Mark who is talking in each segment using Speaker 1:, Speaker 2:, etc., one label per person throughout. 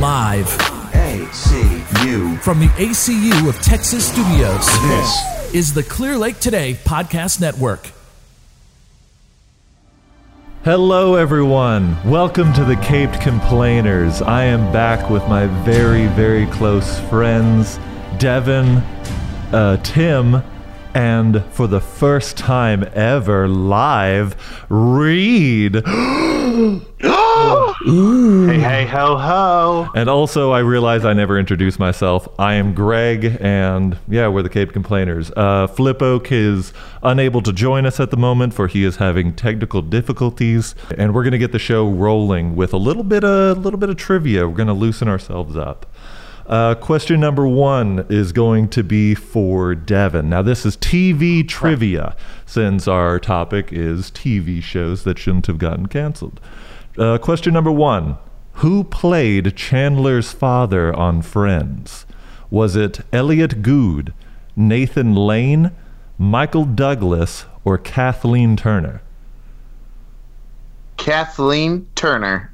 Speaker 1: Live
Speaker 2: ACU.
Speaker 1: from the ACU of Texas Studios
Speaker 2: This
Speaker 1: is the Clear Lake Today Podcast Network.
Speaker 3: Hello, everyone. Welcome to the Caped Complainers. I am back with my very, very close friends, Devin, uh, Tim, and for the first time ever live, Reed.
Speaker 4: Hey, hey, ho, ho.
Speaker 3: And also, I realize I never introduced myself. I am Greg, and yeah, we're the Cape Complainers. Uh, Flip Oak is unable to join us at the moment, for he is having technical difficulties. And we're gonna get the show rolling with a little bit of a little bit of trivia. We're gonna loosen ourselves up. Uh, question number one is going to be for Devin. Now, this is TV trivia, since our topic is TV shows that shouldn't have gotten canceled. Uh, question number one Who played Chandler's father on Friends? Was it Elliott Gould, Nathan Lane, Michael Douglas, or Kathleen Turner?
Speaker 4: Kathleen Turner.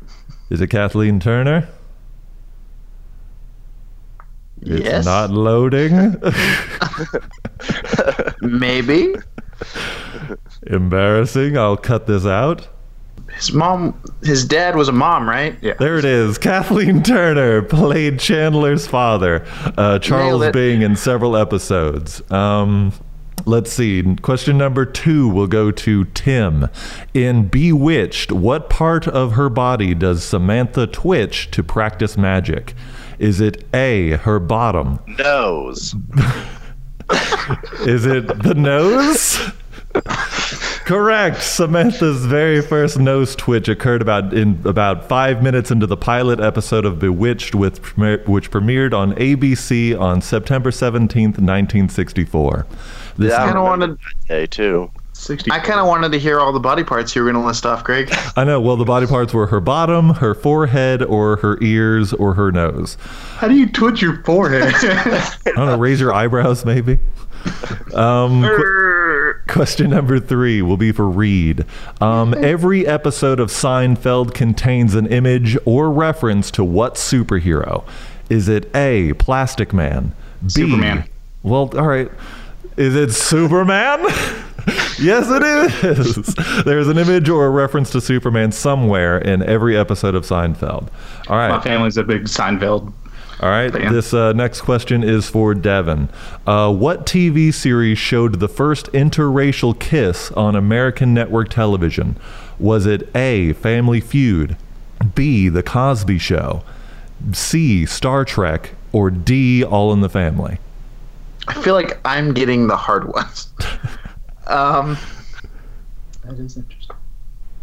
Speaker 3: Is it Kathleen Turner? It's
Speaker 4: yes.
Speaker 3: not loading.
Speaker 4: Maybe.
Speaker 3: Embarrassing. I'll cut this out.
Speaker 4: His mom, his dad was a mom, right? Yeah.
Speaker 3: There it is. Kathleen Turner played Chandler's father, uh, Charles
Speaker 4: Nailed.
Speaker 3: Bing, in several episodes. Um, let's see. Question number two will go to Tim. In Bewitched, what part of her body does Samantha twitch to practice magic? Is it A, her bottom?
Speaker 5: Nose.
Speaker 3: Is it the nose? Correct. Samantha's very first nose twitch occurred about in about five minutes into the pilot episode of Bewitched, with which premiered on ABC on September seventeenth, nineteen sixty-four. This
Speaker 5: Yeah, I
Speaker 4: kinda wanted-
Speaker 5: day too.
Speaker 4: I kind of wanted to hear all the body parts you were going to list off, Greg.
Speaker 3: I know. Well, the body parts were her bottom, her forehead, or her ears, or her nose.
Speaker 6: How do you twitch your forehead?
Speaker 3: I don't know. Raise your eyebrows, maybe. Um, qu- question number three will be for Reed. Um, every episode of Seinfeld contains an image or reference to what superhero? Is it A. Plastic Man? B.
Speaker 6: Superman.
Speaker 3: Well, all right. Is it Superman? yes, it is. There's an image or a reference to Superman somewhere in every episode of Seinfeld. All right.
Speaker 6: My family's a big Seinfeld.
Speaker 3: All right.
Speaker 6: Fan.
Speaker 3: This uh, next question is for Devin. Uh, what TV series showed the first interracial kiss on American network television? Was it A. Family Feud, B. The Cosby Show, C. Star Trek, or D. All in the Family?
Speaker 4: I feel like I'm getting the hard ones. Um,
Speaker 6: That is interesting.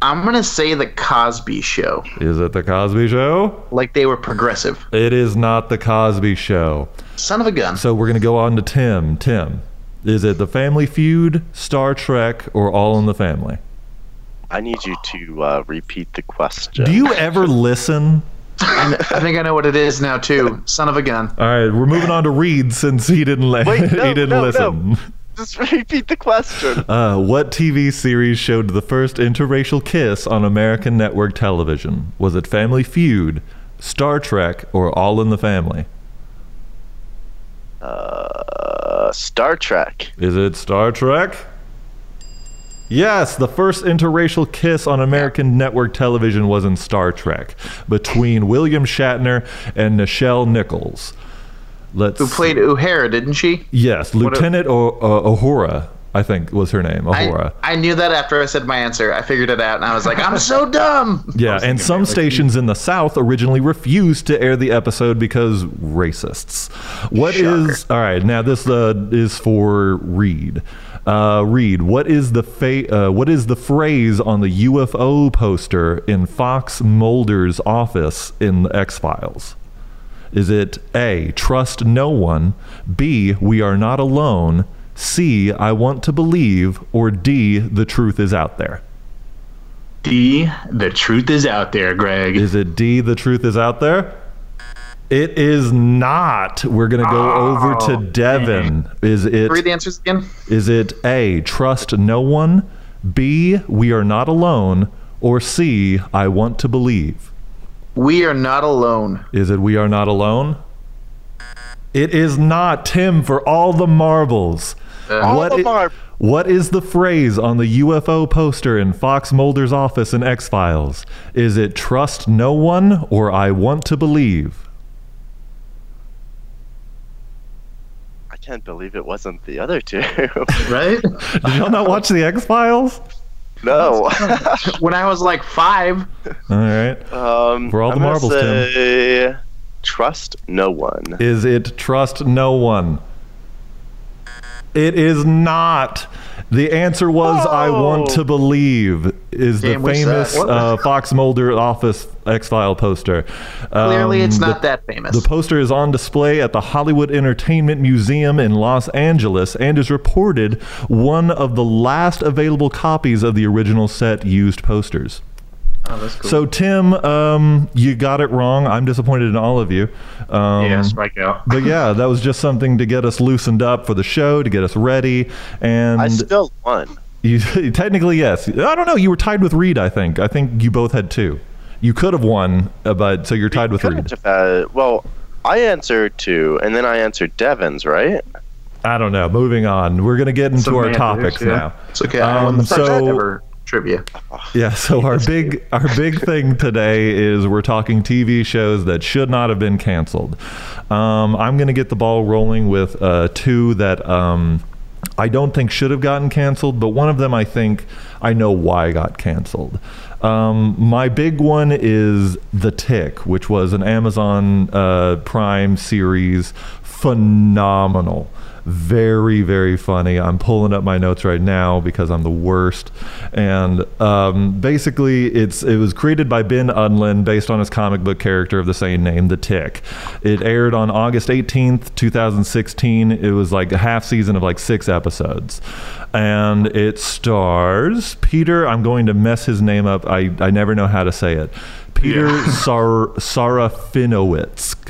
Speaker 4: I'm going to say the Cosby Show.
Speaker 3: Is it The Cosby Show?
Speaker 4: Like they were progressive.
Speaker 3: It is not The Cosby Show.
Speaker 4: Son of a gun.
Speaker 3: So we're going to go on to Tim. Tim, is it The Family Feud, Star Trek, or All in the Family?
Speaker 5: I need you to uh, repeat the question.
Speaker 3: Do you ever listen?
Speaker 4: I, think I know what it is now, too. Son of a gun.
Speaker 3: All right, we're moving on to Reed since he didn't let
Speaker 5: Wait, no,
Speaker 3: he didn't
Speaker 5: no,
Speaker 3: listen.
Speaker 5: Just repeat the question.
Speaker 3: Uh, what TV series showed the first interracial kiss on American network television? Was it Family Feud, Star Trek, or All in the Family?
Speaker 5: Uh, Star Trek.
Speaker 3: Is it Star Trek? Yes, the first interracial kiss on American network television was in Star Trek between William Shatner and Nichelle Nichols. Let's
Speaker 4: Who played O'Hara, didn't she?
Speaker 3: Yes, Lieutenant o- uh, Uhura, I think was her name. Uhura.
Speaker 4: I, I knew that after I said my answer. I figured it out, and I was like, I'm so dumb.
Speaker 3: yeah, and some stations in the South originally refused to air the episode because racists. What is
Speaker 4: Shocker.
Speaker 3: all right? Now this uh, is for Reed. Uh, Reed, what is the fa- uh, what is the phrase on the UFO poster in Fox Mulder's office in the X Files? Is it A, trust no one, B, we are not alone, C, I want to believe, or D, the truth is out there?
Speaker 6: D, the truth is out there, Greg.
Speaker 3: Is it D, the truth is out there? It is not. We're going to go oh, over to Devin. Is it
Speaker 4: Read the answers again.
Speaker 3: is it A, trust no one, B, we are not alone, or C, I want to believe?
Speaker 4: We are not alone.
Speaker 3: Is it We Are Not Alone? It is not Tim for all the marbles.
Speaker 5: Uh, all
Speaker 3: What
Speaker 5: the
Speaker 3: i-
Speaker 5: mar-
Speaker 3: what is the phrase on the UFO poster in Fox Mulder's office in X Files? Is it trust no one or I want to believe?
Speaker 5: I can't believe it wasn't the other two.
Speaker 4: Right?
Speaker 3: Did y'all not watch the X Files?
Speaker 5: No.
Speaker 4: when I was like five.
Speaker 3: All right.
Speaker 5: Um,
Speaker 3: For all
Speaker 5: I'm
Speaker 3: the
Speaker 5: gonna
Speaker 3: marbles, Tim.
Speaker 5: Trust no one.
Speaker 3: Is it trust no one? It is not. The answer was I want to believe is
Speaker 4: Damn,
Speaker 3: the famous uh, Fox Mulder office X File poster.
Speaker 4: Clearly, it's
Speaker 3: Um,
Speaker 4: not
Speaker 3: the-
Speaker 4: that famous.
Speaker 3: The poster is on display at the Hollywood Entertainment Museum in Los Angeles and is reported one of the last available copies of the original set used posters.
Speaker 4: Oh, that's cool.
Speaker 3: So Tim, um, you got it wrong. I'm disappointed in all of you. Um,
Speaker 6: yeah, strike out.
Speaker 3: but yeah, that was just something to get us loosened up for the show, to get us ready. And
Speaker 5: I still won.
Speaker 3: you, technically, yes. I don't know. You were tied with Reed, I think. I think you both had two. You could have won, uh, but so you're tied with
Speaker 5: Could've
Speaker 3: Reed.
Speaker 5: had- well, I answered two, and then I answered Devon's, right?
Speaker 3: I don't know. Moving on. We're gonna get into our topics
Speaker 6: yeah.
Speaker 3: now.
Speaker 4: it's okay. I
Speaker 3: Um,
Speaker 4: won the first
Speaker 3: so-
Speaker 4: ever trivia.
Speaker 3: Yeah, so our big our big thing today is we're talking TV shows that should not have been canceled. Um, I'm going to get the ball rolling with uh, two that um, I don't think should have gotten canceled, but one of them I think I know why got canceled. Um, my big one is The Tick, which was an Amazon uh, Prime series, phenomenal very very funny. I'm pulling up my notes right now because i'm the worst. And um, basically it's it was created by Ben Edlund based on his comic book character of the same name the tick. It aired on august 18th 2016 it was like a half season of like six episodes. And it stars peter i'm going to mess his name up. I, I never know how to say it. Peter Sar- Serafinowicz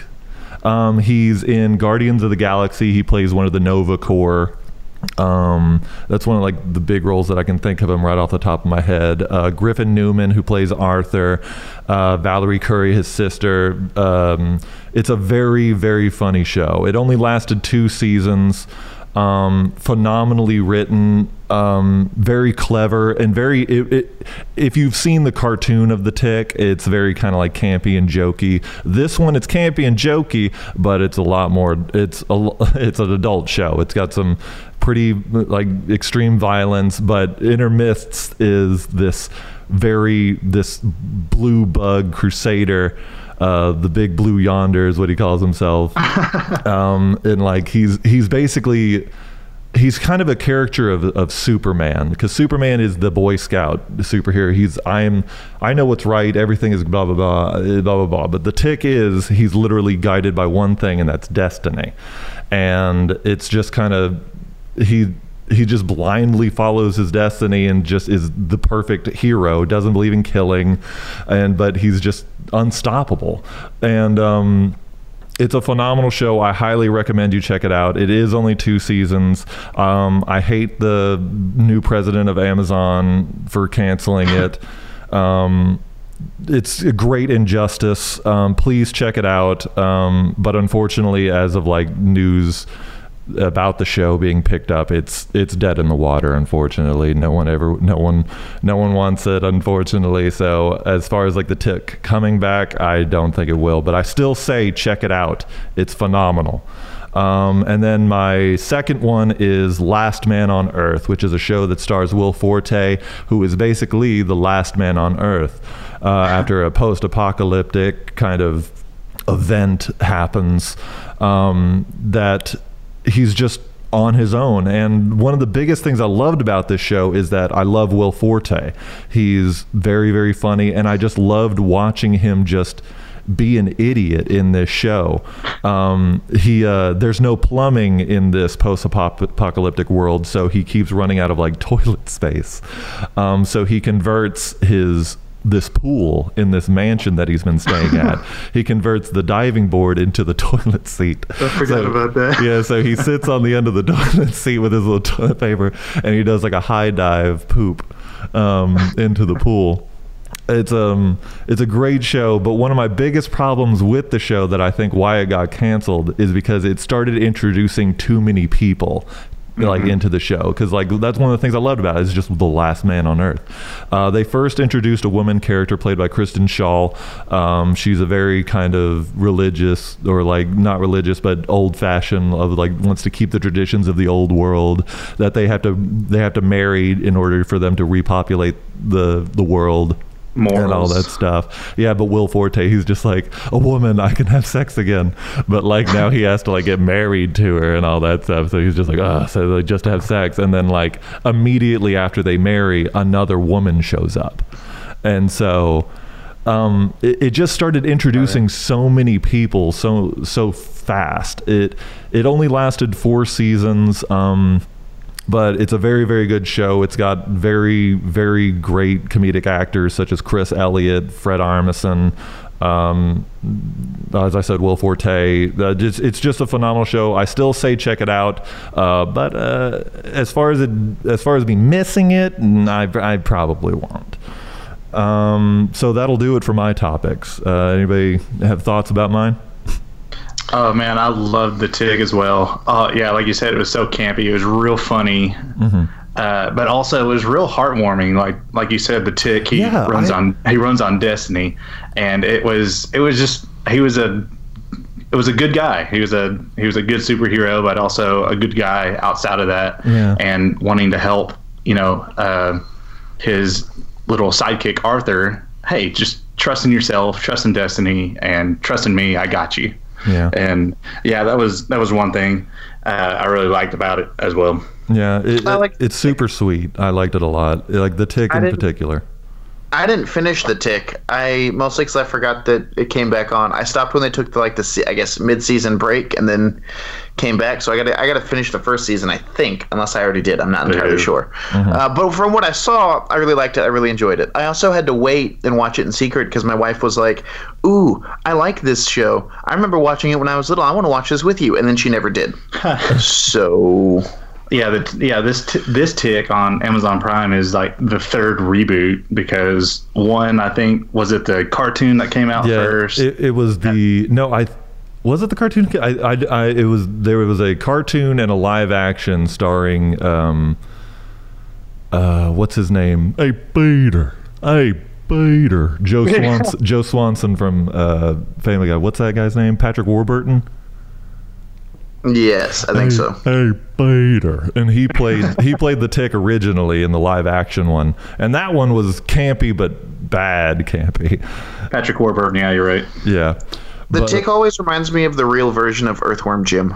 Speaker 3: um, he's in Guardians of the Galaxy. He plays one of the Nova Corps. Um, that's one of like the big roles that I can think of him right off the top of my head. Uh, Griffin Newman, who plays Arthur, uh, Valerie Curry, his sister. Um, it's a very very funny show. It only lasted two seasons. Um, phenomenally written, um, very clever, and very. It, it, if you've seen the cartoon of the Tick, it's very kind of like campy and jokey. This one, it's campy and jokey, but it's a lot more. It's a, it's an adult show. It's got some pretty like extreme violence, but intermixed is this very this blue bug crusader. Uh, the big blue yonder is what he calls himself um, and like he's he's basically he's kind of a character of, of Superman because Superman is the Boy Scout superhero. He's I'm I know what's right. Everything is blah blah blah uh, blah blah blah. But the tick is he's literally guided by one thing, and that's destiny. And it's just kind of he he just blindly follows his destiny and just is the perfect hero doesn't believe in killing and but he's just unstoppable and um it's a phenomenal show. I highly recommend you check it out. It is only two seasons. Um, I hate the new president of Amazon for canceling it. Um, it's a great injustice. Um, please check it out. Um, but unfortunately, as of like news about the show being picked up, it's it's dead in the water. Unfortunately, no one ever, no one, no one wants it. Unfortunately, so as far as like the tick coming back, I don't think it will. But I still say check it out. It's phenomenal. Um, and then my second one is Last Man on Earth, which is a show that stars Will Forte, who is basically the last man on Earth uh, after a post apocalyptic kind of event happens um, that he's just on his own. And one of the biggest things I loved about this show is that I love Will Forte. He's very, very funny, and I just loved watching him just be an idiot in this show. Um, he uh, there's no plumbing in this post-apocalyptic world, so he keeps running out of like toilet space. Um, so he converts his this pool in this mansion that he's been staying at. he converts the diving board into the toilet seat.
Speaker 6: I forgot about that.
Speaker 3: Yeah, so he sits on the end of the toilet seat with his little toilet paper, and he does like a high dive poop um, into the pool. It's um it's a great show, but one of my biggest problems with the show that I think why it got canceled is because it started introducing too many people like into the show because like that's one of the things I loved about it is just the last man on earth. Uh, they first introduced a woman character played by Kristen Schaal. Um, she's a very kind of religious or like not religious but old fashioned of like wants to keep the traditions of the old world that they have to they have to marry in order for them to repopulate the the world and all that stuff. Yeah, but Will Forte, he's just like a woman. I can have sex again, but like now he has to like get married to her and all that stuff. So he's just like, oh, so like, just to have sex, and then like immediately after they marry, another woman shows up, and so um, it, it just started introducing so many people so so fast. It it only lasted four seasons. Um, but it's a very very good show it's got very very great comedic actors such as chris elliott fred armisen um, as I said, Will Forte. Uh, it's, it's just a phenomenal show. I still say check it out. Uh, but uh, as far as it, as far as me missing it, I, I probably won't. Um, so that'll do it for my topics. Uh, anybody have thoughts about mine?
Speaker 6: Oh man, I loved the Tick as well. Uh, yeah, like you said, it was so campy. It was real funny,
Speaker 3: Mm-hmm.
Speaker 6: uh, but also it was real heartwarming. Like like you said, the Tick he
Speaker 3: Yeah,
Speaker 6: runs
Speaker 3: I-
Speaker 6: on he runs on Destiny, and it was it was just he was a it was a good guy. He was a he was a good superhero, but also a good guy outside of that,
Speaker 3: Yeah.
Speaker 6: and wanting to help. You know, uh, his little sidekick Arthur. Hey, just trust in yourself, trust in destiny, and trust in me. I got you.
Speaker 3: Yeah.
Speaker 6: And yeah, that was that was one thing uh, I really liked about it as well.
Speaker 3: Yeah, it,
Speaker 4: I
Speaker 3: it-
Speaker 4: like-
Speaker 3: it's super sweet. I liked it a lot. Like the tick
Speaker 4: I
Speaker 3: in particular.
Speaker 4: I didn't finish the tick. I mostly because I forgot that it came back on. I stopped when they took the like the I guess mid season break and then came back. So I got to I got to finish the first season. I think unless I already did. I'm not entirely
Speaker 6: Yeah.
Speaker 4: sure. Uh, but from what I saw, I really liked it. I really enjoyed it. I also had to wait and watch it in secret because my wife was like, "Ooh, I like this show. I remember watching it when I was little. I want to watch this with you." And then she never did. so
Speaker 6: Yeah, the, yeah. This t- this tick on Amazon Prime is like the third reboot because one I think was it the cartoon that came out
Speaker 3: Yeah,
Speaker 6: first.
Speaker 3: it, it was the no. I was it the cartoon. I, I, I it was there was a cartoon and a live action starring um uh what's his name? Hey Peter. Hey Peter. Joe Swanson. Joe Swanson from uh Family Guy. What's that guy's name? Patrick Warburton.
Speaker 4: yes, I think
Speaker 3: hey,
Speaker 4: so.
Speaker 3: Hey, Peter, and he played he played the Tick originally in the live action one, and that one was campy but bad campy.
Speaker 6: Patrick Warburton. Yeah, you're right.
Speaker 3: Yeah,
Speaker 4: The
Speaker 3: But-
Speaker 4: tick always reminds me of the real version of Earthworm Jim.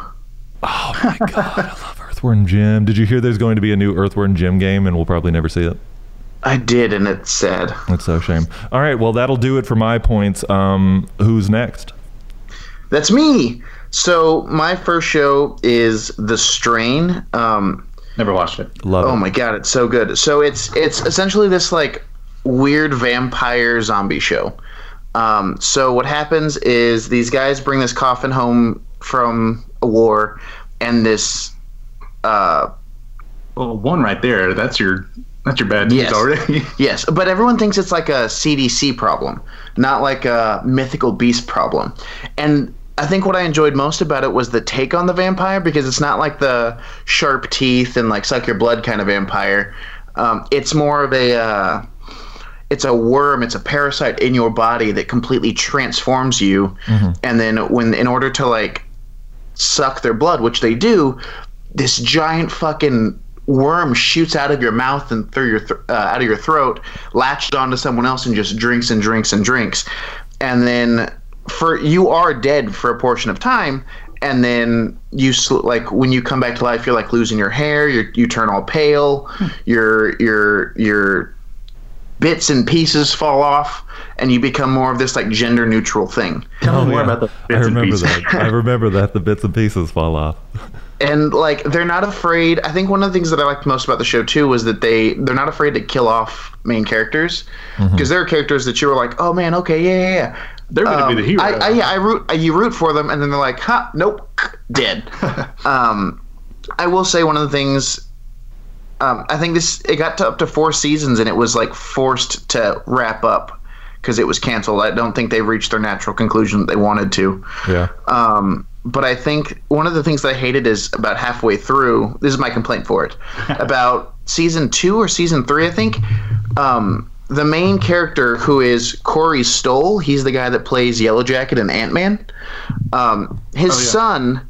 Speaker 3: Oh my god, I love Earthworm Jim. Did you hear there's going to be a new Earthworm Jim game, and we'll probably never see it?
Speaker 4: I did, and it's sad.
Speaker 3: That's so a shame. All right, well that'll do it for my points. Um, who's next?
Speaker 4: That's me. So my first show is The Strain. Um,
Speaker 6: Never watched it.
Speaker 3: Love
Speaker 4: oh
Speaker 3: it.
Speaker 4: my god, it's so good. So it's it's essentially this like weird vampire zombie show. Um, so what happens is these guys bring this coffin home from a war, and this uh,
Speaker 6: Well, one right there. That's your that's your bad news
Speaker 4: Yes.
Speaker 6: already.
Speaker 4: Yes, but everyone thinks it's like a CDC problem, not like a mythical beast problem. And I think what I enjoyed most about it was the take on the vampire because it's not like the sharp teeth and like suck your blood kind of vampire. Um, it's more of a uh, it's a worm, it's a parasite in your body that completely transforms you. And then when in order to like suck their blood, which they do, this giant fucking worm shoots out of your mouth and through your th- uh, out of your throat, latched onto someone else, and just drinks and drinks and drinks, and then for you are dead for a portion of time. And then you sl- like when you come back to life, you're like losing your hair. You you turn all pale. Your your your bits and pieces fall off, and you become more of this like gender neutral thing.
Speaker 6: Tell me more
Speaker 3: yeah.
Speaker 6: about the
Speaker 3: I
Speaker 6: bits and
Speaker 3: remember
Speaker 6: pieces.
Speaker 3: that. I remember that the bits and pieces fall off.
Speaker 4: and like they're not afraid i think one of the things that i liked most about the show too was that they they're not afraid to kill off main characters because there are characters that you were like oh man okay yeah yeah yeah
Speaker 6: They're gonna
Speaker 4: Um,
Speaker 6: be the hero.
Speaker 4: I, I, yeah, I root. I, you root for them, and then they're like, "Huh, nope, dead." um, I will say one of the things. Um, I think this it got to up to four seasons, and it was like forced to wrap up because it was canceled. I don't think they reached their natural conclusion that they wanted to.
Speaker 3: Yeah.
Speaker 4: Um, but I think one of the things that I hated is about halfway through. This is my complaint for it. about season two or season three, I think. Um, the main character, who is Corey Stoll, he's the guy that plays Yellow Jacket and Ant Man. Um, his
Speaker 6: Oh, yeah.
Speaker 4: son,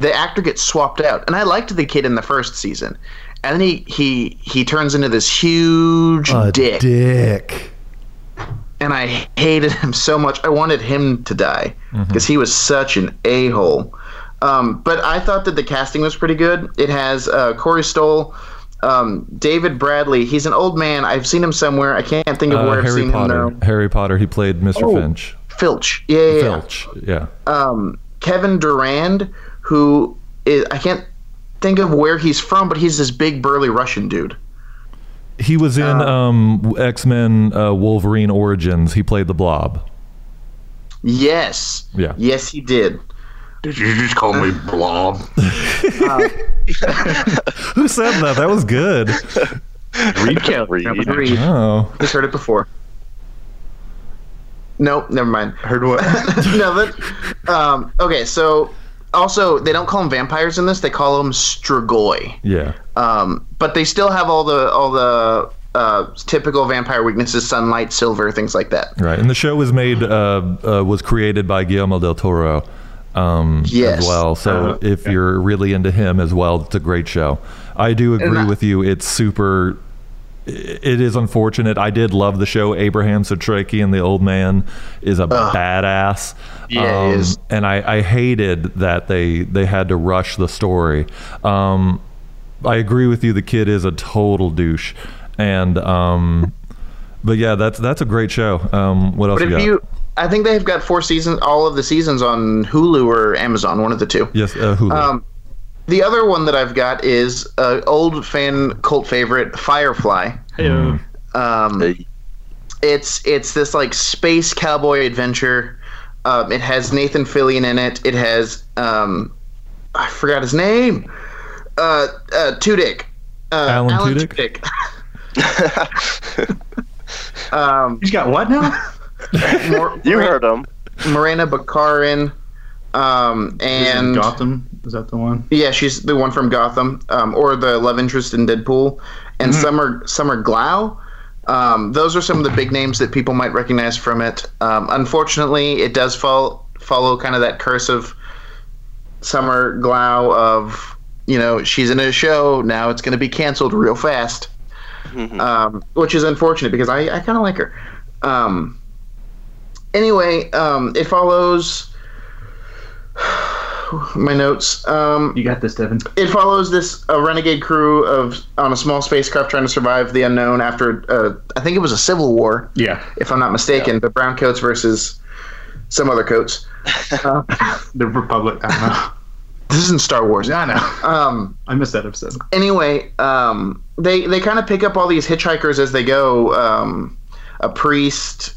Speaker 4: the actor gets swapped out, and I liked the kid in the first season, and then he he he turns into this huge dick
Speaker 3: dick.
Speaker 4: and I hated him so much. I wanted him to die because he was such an a hole. Um, but I thought that the casting was pretty good. It has uh, Corey Stoll, um, David Bradley. He's an old man. I've seen him somewhere. I can't think of
Speaker 3: Uh,
Speaker 4: where I've seen
Speaker 3: Potter.
Speaker 4: him though.
Speaker 3: Harry Potter. He played Mr.
Speaker 4: Oh.
Speaker 3: Finch.
Speaker 4: Filch. Yeah, yeah, yeah.
Speaker 3: Filch. Yeah.
Speaker 4: Um, Kevin Durand, who is I can't think of where he's from, but he's this big burly Russian dude.
Speaker 3: He was in
Speaker 4: Uh,
Speaker 3: um, X Men uh, Wolverine Origins. He played the Blob.
Speaker 4: Yes.
Speaker 3: Yeah.
Speaker 4: Yes, he did.
Speaker 6: Did you just call me Blob?
Speaker 3: Who said that? That was good.
Speaker 6: Reed Kelly.
Speaker 5: Reed.
Speaker 4: Reed.
Speaker 3: Oh.
Speaker 4: He's heard it before. Nope, never mind.
Speaker 6: Heard what?
Speaker 4: no, that. Um, okay, so also they don't call them vampires in this; they call them strigoi.
Speaker 3: Yeah.
Speaker 4: Um, but they still have all the all the uh, typical vampire weaknesses: sunlight, silver, things like that.
Speaker 3: Right. And the show was made, uh, uh, was created by Guillermo del Toro um,
Speaker 4: Yes.
Speaker 3: as well. So
Speaker 6: Uh,
Speaker 3: if you're really into him as well, it's a great show. I do agree
Speaker 4: I-
Speaker 3: with you. It's super. It is unfortunate. I did love the show. Abraham Setrakian, the old man, is a badass. Um,
Speaker 4: Yeah, he is.
Speaker 3: And I, I hated that they they had to rush the story. Um, I agree with you. The kid is a total douche, and um, but yeah, that's that's a great show. Um, what else
Speaker 4: But
Speaker 3: you
Speaker 4: you, I think they've got four seasons, all of the seasons on Hulu or Amazon, one of the two.
Speaker 3: yes, uh, Hulu.
Speaker 4: Um, the other one that I've got is uh, old fan cult favorite, Firefly.
Speaker 6: Hey,
Speaker 4: Um,
Speaker 5: Hey.
Speaker 4: it's it's this like space cowboy adventure. Um, it has Nathan Fillion in it. It has um, I forgot his name. Uh, uh, Tudyk. Uh,
Speaker 3: Alan Tudyk?
Speaker 4: um,
Speaker 6: He's got what now?
Speaker 4: Mor-
Speaker 5: You heard him.
Speaker 4: Morena Baccarin. Um, and
Speaker 6: Gotham. Is that the one?
Speaker 4: Yeah, she's the one from Gotham, um, or the love interest in Deadpool, and Summer Summer Glau. Um, those are some of the big names that people might recognize from it. Um, unfortunately, it does fall, follow kind of that curse of Summer Glau of you know she's in a show now it's going to be canceled real fast, um, which is unfortunate because I, I kind of like her. Um, anyway, um, it follows my notes. Um,
Speaker 6: You got this, Devin.
Speaker 4: it follows this a renegade crew of on a small spacecraft trying to survive the unknown after uh, I think it was a civil war,
Speaker 6: Yeah.
Speaker 4: if I'm not mistaken. The brown coats versus some other coats. Uh,
Speaker 6: The Republic. I don't know.
Speaker 4: this isn't Star Wars.
Speaker 6: Yeah, I know.
Speaker 4: Um,
Speaker 6: I missed that episode.
Speaker 4: anyway, um, they they kind of pick up all these hitchhikers as they go. Um, a priest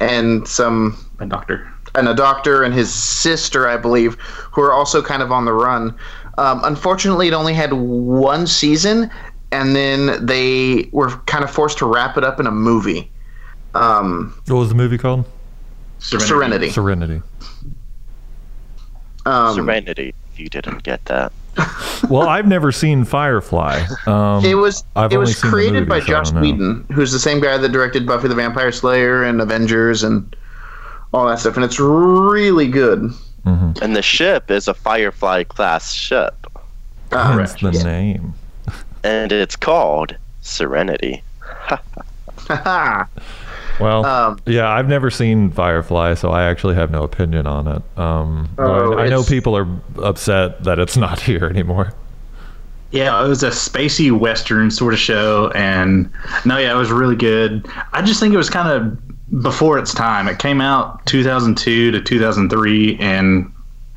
Speaker 4: and some
Speaker 6: a doctor.
Speaker 4: And a doctor and his sister, I believe, who are also kind of on the run. Um, unfortunately, it only had one season, and then they were kind of forced to wrap it up in a movie. Um,
Speaker 3: what was the movie called?
Speaker 4: Serenity.
Speaker 3: Serenity.
Speaker 4: Um,
Speaker 5: Serenity. If you didn't get that.
Speaker 3: Well, I've never seen Firefly. Um,
Speaker 4: It was
Speaker 3: I've
Speaker 4: it
Speaker 3: only
Speaker 4: was
Speaker 3: seen the
Speaker 4: created by
Speaker 3: movie, so I
Speaker 4: Joss
Speaker 3: don't.
Speaker 4: Whedon, who's the same guy that directed Buffy the Vampire Slayer and Avengers and all that stuff, and it's really good.
Speaker 5: And the ship is a Firefly class ship.
Speaker 4: Uh,
Speaker 3: Hence the name.
Speaker 5: And it's called Serenity.
Speaker 3: Well,
Speaker 4: Um,
Speaker 3: yeah, I've never seen Firefly, so I actually have no opinion on it. Um,
Speaker 4: Oh,
Speaker 3: I, I know people are upset that it's not here anymore.
Speaker 6: Yeah, it was a spacey western sort of show, and no, yeah, it was really good. I just think it was kind of before its time. It came out 2002 to 2003, and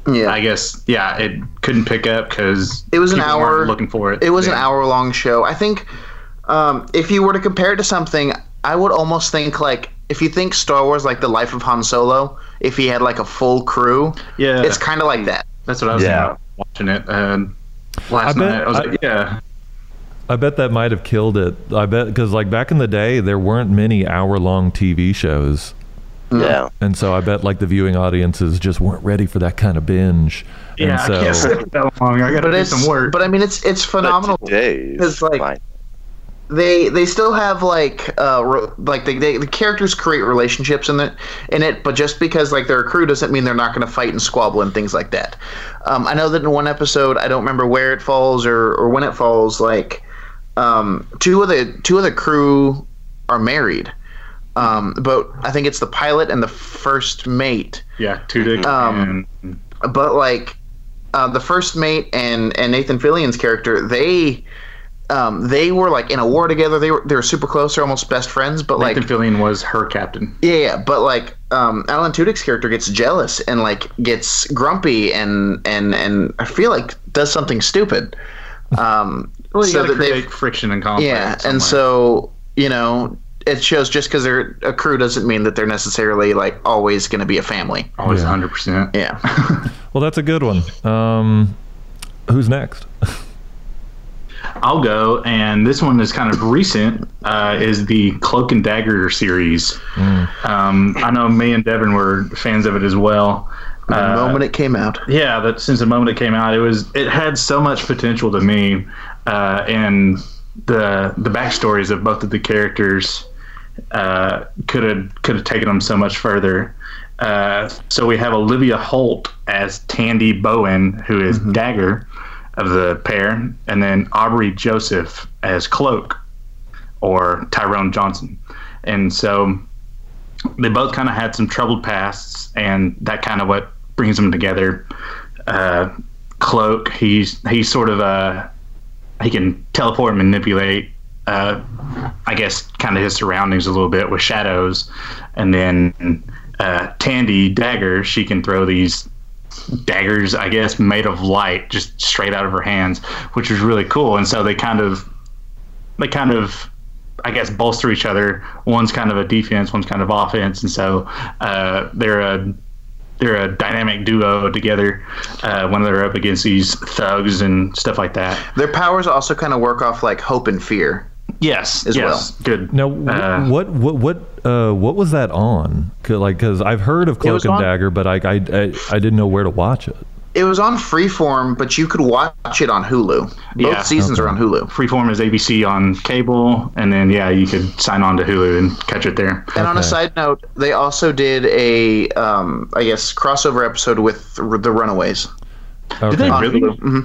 Speaker 4: yeah,
Speaker 6: I guess yeah, it couldn't pick up because
Speaker 4: It was an hour
Speaker 6: looking for it.
Speaker 4: It was an hour long show. I think um, if you were to compare it to something, I would almost think like if you think Star Wars like the life of Han Solo, if he had like a full crew,
Speaker 6: Yeah,
Speaker 4: it's kind of like that.
Speaker 6: that's what I was
Speaker 5: Yeah.
Speaker 6: thinking about watching it. Uh, last
Speaker 3: I bet-
Speaker 6: night, I was
Speaker 3: I-
Speaker 6: like, yeah,
Speaker 3: I bet that might have killed it. I bet because like back in the day, there weren't many hour-long TV shows.
Speaker 5: Yeah.
Speaker 3: And so I bet like the viewing audiences just weren't ready for that kind of binge.
Speaker 6: Yeah,
Speaker 3: and so
Speaker 6: I can't sit that long. I got to
Speaker 4: But
Speaker 6: do
Speaker 4: it's
Speaker 6: some work.
Speaker 4: but I mean it's it's phenomenal.
Speaker 5: today's
Speaker 4: Because, like,
Speaker 5: fine.
Speaker 4: they they still have like uh ro- like they, they the characters create relationships in it in it but just because like they're a crew doesn't mean they're not going to fight and squabble and things like that um i know that in one episode i don't remember where it falls or or when it falls like um two of the two of the crew are married um but i think it's the pilot and the first mate
Speaker 6: yeah, Tudyk
Speaker 4: Um,
Speaker 6: and
Speaker 4: but like uh, the first mate and and Nathan Fillion's character, they um, they were like in a war together. They were they were super close. They're almost best friends. But like
Speaker 6: Nathan Fillion was her captain.
Speaker 4: yeah, yeah. But like um, Alan Tudyk's character gets jealous and like gets grumpy and and and I feel like does something stupid. Um,
Speaker 6: Well,
Speaker 4: so that they've-
Speaker 6: create friction and conflict.
Speaker 4: yeah,
Speaker 6: somewhere.
Speaker 4: and so you know. It shows just because they're a crew doesn't mean that they're necessarily like always going to be a family.
Speaker 6: always
Speaker 3: Yeah.
Speaker 6: 100%.
Speaker 4: Yeah.
Speaker 3: well, that's a good one. Um, who's next?
Speaker 6: I'll go, and this one is kind of recent. Uh, is the Cloak and Dagger series? Um, I know me and Devin were fans of it as well.
Speaker 4: The
Speaker 6: Uh,
Speaker 4: moment it came out.
Speaker 6: yeah, that since the moment it came out, it was it had so much potential to me, uh, and the the backstories of both of the characters uh, could have could have taken them so much further. Uh, so we have Olivia Holt as Tandy Bowen, who is Dagger of the pair, and then Aubrey Joseph as Cloak, or Tyrone Johnson, and so they both kind of had some troubled pasts, and that kind of what brings them together. Uh, Cloak, he's he's sort of a he can teleport and manipulate. Uh, I guess kind of his surroundings a little bit with shadows, and then uh, Tandy Dagger, she can throw these daggers, I guess, made of light, just straight out of her hands, which is really cool. And so they kind of they kind of I guess bolster each other. One's kind of a defense, one's kind of offense, and so uh, they're a they're a dynamic duo together uh, when they're up against these thugs and stuff like that.
Speaker 4: Their powers also kind of work off like hope and fear.
Speaker 6: Yes,
Speaker 4: As
Speaker 6: yes, good.
Speaker 3: Now, wh-
Speaker 6: Uh,
Speaker 3: what what what uh, what was that on? 'Cause, like, because I've heard of Cloak and
Speaker 4: on-
Speaker 3: Dagger, but I, I I I didn't know where to watch it.
Speaker 4: It was on Freeform, but you could watch it on Hulu. Both
Speaker 6: Yeah.
Speaker 4: seasons are on Hulu.
Speaker 6: Freeform is ABC on cable, and then yeah, you could sign on to Hulu and catch it there.
Speaker 4: And on a side note, they also did a, um, I guess, crossover episode with the Runaways.
Speaker 3: Okay.
Speaker 6: they
Speaker 4: on
Speaker 6: Really?
Speaker 4: Hulu. hmm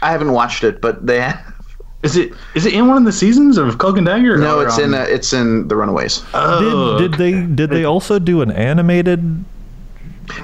Speaker 4: I haven't watched it, but they have.
Speaker 6: Is it is it in one of the seasons of Cloak and Dagger?
Speaker 4: No, it's
Speaker 6: on-
Speaker 4: in uh, it's in the Runaways.
Speaker 6: Oh,
Speaker 3: Did, did they did they also do an animated?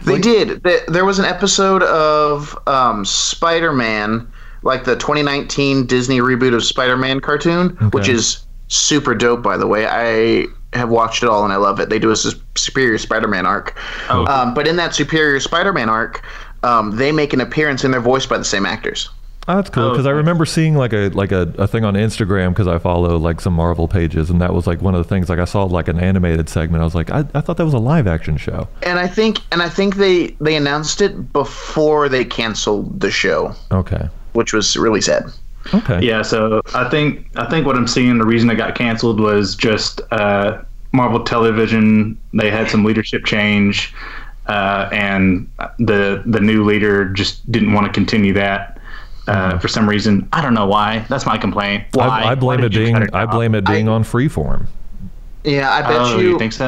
Speaker 4: They did. There was an episode of um, Spider Man, like the 2019 Disney reboot of Spider Man cartoon, which is super dope, by the way. I have watched it all and I love it. They do a Superior Spider Man arc.
Speaker 6: Oh.
Speaker 4: Um, but in that Superior Spider Man arc, um, they make an appearance and they're voiced by the same actors.
Speaker 3: Oh, that's cool
Speaker 6: Oh,
Speaker 3: because I remember seeing like a like a, a thing on Instagram because I follow like some Marvel pages and that was like one of the things like I saw like an animated segment. I was like, I, I thought that was a live action show.
Speaker 4: And I think and I think they they announced it before they canceled the show,
Speaker 3: Okay.
Speaker 4: which was really sad.
Speaker 3: Okay.
Speaker 6: Yeah, so I think I think what I'm seeing the reason it got canceled was just uh, Marvel Television. They had some leadership change, uh, and the the new leader just didn't want to continue that uh, for some reason. I don't know why. That's my complaint. Why?
Speaker 3: I, I blame
Speaker 6: Why
Speaker 3: it
Speaker 6: did you
Speaker 3: being
Speaker 6: cut it
Speaker 3: I blame it being on Freeform.
Speaker 4: Yeah, I bet
Speaker 6: Oh,
Speaker 4: you,
Speaker 6: you think so?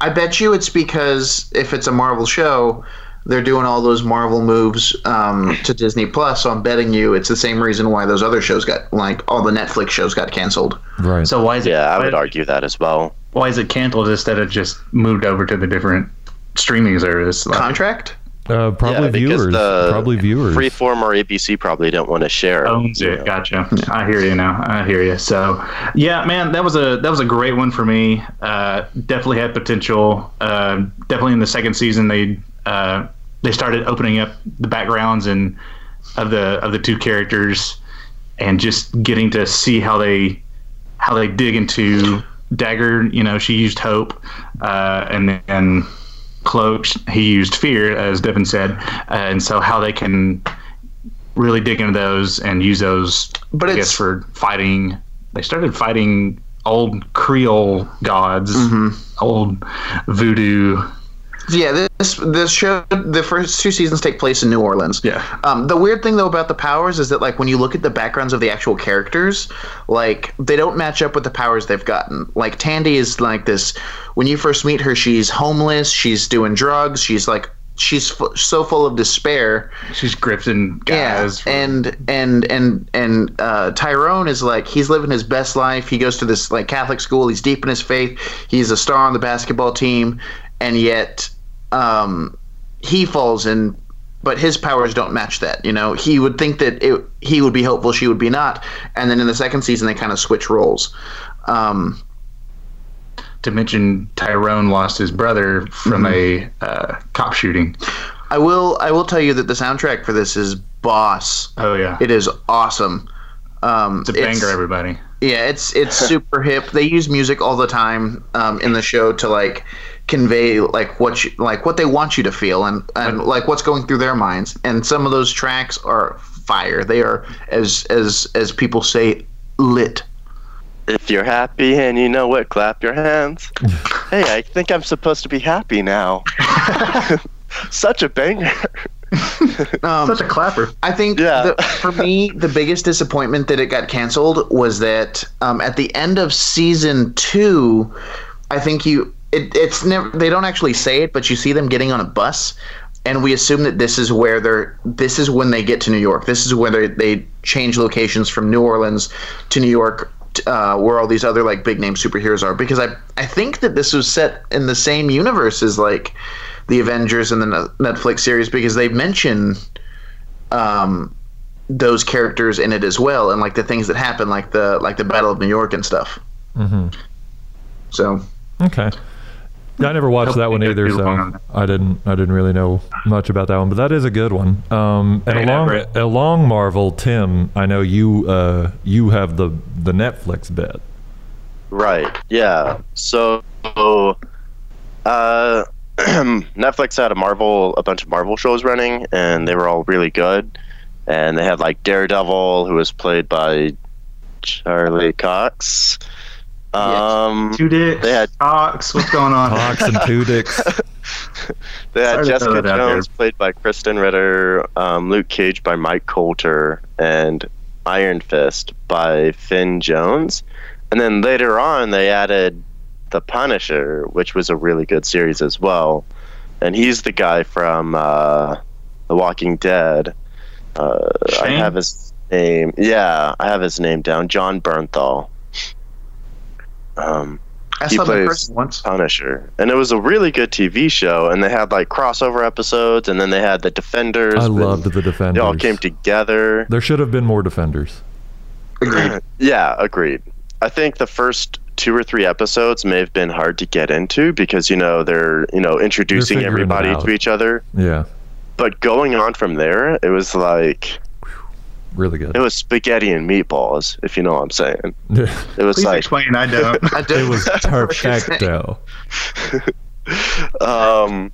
Speaker 4: I bet you it's because if it's a Marvel show, they're doing all those Marvel moves um, to Disney Plus. So I'm betting you it's the same reason why those other shows got like all the Netflix shows got canceled.
Speaker 3: Right.
Speaker 6: So why is it?
Speaker 5: Yeah, I
Speaker 6: why-
Speaker 5: would argue that as well.
Speaker 6: Why is it canceled instead of just moved over to the different streaming service? Like,
Speaker 4: Contract?
Speaker 3: Uh, probably
Speaker 5: yeah,
Speaker 3: viewers.
Speaker 5: the
Speaker 3: Probably viewers.
Speaker 5: Freeform or ABC probably don't want to share.
Speaker 6: owns it.
Speaker 5: know.
Speaker 6: Gotcha. I hear you now. I hear you. So, yeah, man, that was a that was a great one for me. Uh, definitely had potential. Uh, definitely in the second season, they uh, they started opening up the backgrounds and of the of the two characters, and just getting to see how they how they dig into Dagger. You know, she used hope, uh, and then Cloak he used fear, as Devin said, uh, and so how they can really dig into those and use those
Speaker 4: But
Speaker 6: I guess for fighting they started fighting old Creole gods, old voodoo.
Speaker 4: Yeah, this this show the first two seasons take place in New Orleans.
Speaker 6: Yeah.
Speaker 4: Um, the weird thing though about the powers is that like when you look at the backgrounds of the actual characters, like they don't match up with the powers they've gotten. Like Tandy is like this. When you first meet her, she's homeless. She's doing drugs. She's like she's f- so full of despair.
Speaker 6: She's grifting guys.
Speaker 4: Yeah, and and and and uh, Tyrone is like he's living his best life. He goes to this like Catholic school. He's deep in his faith. He's a star on the basketball team, and yet um, he falls in. But his powers don't match that. You know, he would think that it, he would be hopeful, she would be not. And then in the second season, they kind of switch roles. Um,
Speaker 6: to mention Tyrone lost his brother from
Speaker 4: Mm-hmm.
Speaker 6: a uh, cop shooting.
Speaker 4: I will I will tell you that the soundtrack for this is boss.
Speaker 6: Oh yeah,
Speaker 4: It is awesome. Um,
Speaker 6: it's a banger, everybody.
Speaker 4: Yeah, it's it's super hip. They use music all the time um, in the show to like convey like what you, like what they want you to feel and and like what's going through their minds. And some of those tracks are fire. They are as as as people say lit.
Speaker 5: If you're happy and you know it, clap your hands. hey, I think I'm supposed to be happy now. Such a banger.
Speaker 4: Um,
Speaker 6: Such a clapper.
Speaker 4: I think
Speaker 5: Yeah.
Speaker 4: the, for me, the biggest disappointment that it got canceled was that um, at the end of season two, I think you it, it's never they don't actually say it, but you see them getting on a bus, and we assume that this is where they're this is when they get to New York. This is where they they change locations from New Orleans to New York. Uh, where all these other like big name superheroes are because I I think that this was set in the same universe as like the Avengers and the Netflix series because they mention um, those characters in it as well, and like the things that happen, like the like the Battle of New York and stuff.
Speaker 3: Mm-hmm.
Speaker 4: So
Speaker 3: Okay. Yeah, I never watched that one either,
Speaker 6: do long on
Speaker 3: so. I didn't. I didn't really know much about that one, but that is a good one. Um, and
Speaker 6: Hey,
Speaker 3: along
Speaker 6: Everett.
Speaker 3: along Marvel, Tim, I know you. Uh, you have the the Netflix bit.
Speaker 5: Right. Yeah. So, uh, Netflix had a Marvel, a bunch of Marvel shows running, and they were all really good. And they had like Daredevil, who was played by Charlie Cox. Um,
Speaker 6: Two dicks.
Speaker 5: They had-
Speaker 6: Cox. What's going on?
Speaker 3: Fox and two dicks.
Speaker 5: They had
Speaker 6: Sorry
Speaker 5: Jessica
Speaker 6: throw there.
Speaker 5: Jones played by Krysten Ritter, um, Luke Cage by Mike Colter, and Iron Fist by Finn Jones. And then later on, they added The Punisher, which was a really good series as well. And he's the guy from uh, The Walking Dead. Uh, I have his name. Yeah, I have his name down. Jon Bernthal. Um,
Speaker 4: I
Speaker 5: He
Speaker 4: saw them in
Speaker 5: plays-
Speaker 4: person once.
Speaker 5: Punisher, and it was a really good TV show. And they had like crossover episodes, and then they had the Defenders.
Speaker 3: I
Speaker 5: when
Speaker 3: loved the Defenders.
Speaker 5: They all came together.
Speaker 3: There should have been more Defenders.
Speaker 4: Agreed.
Speaker 5: yeah, agreed. I think the first two or three episodes may have been hard to get into because you know they're you know introducing everybody to each other.
Speaker 3: Yeah,
Speaker 5: But going on from there, it was like
Speaker 3: really good.
Speaker 5: it was spaghetti and meatballs, if you know what I'm saying.
Speaker 3: it
Speaker 5: It was
Speaker 6: Please
Speaker 5: like
Speaker 6: explain. I don't.
Speaker 4: I did-
Speaker 3: was perfecto.
Speaker 5: um,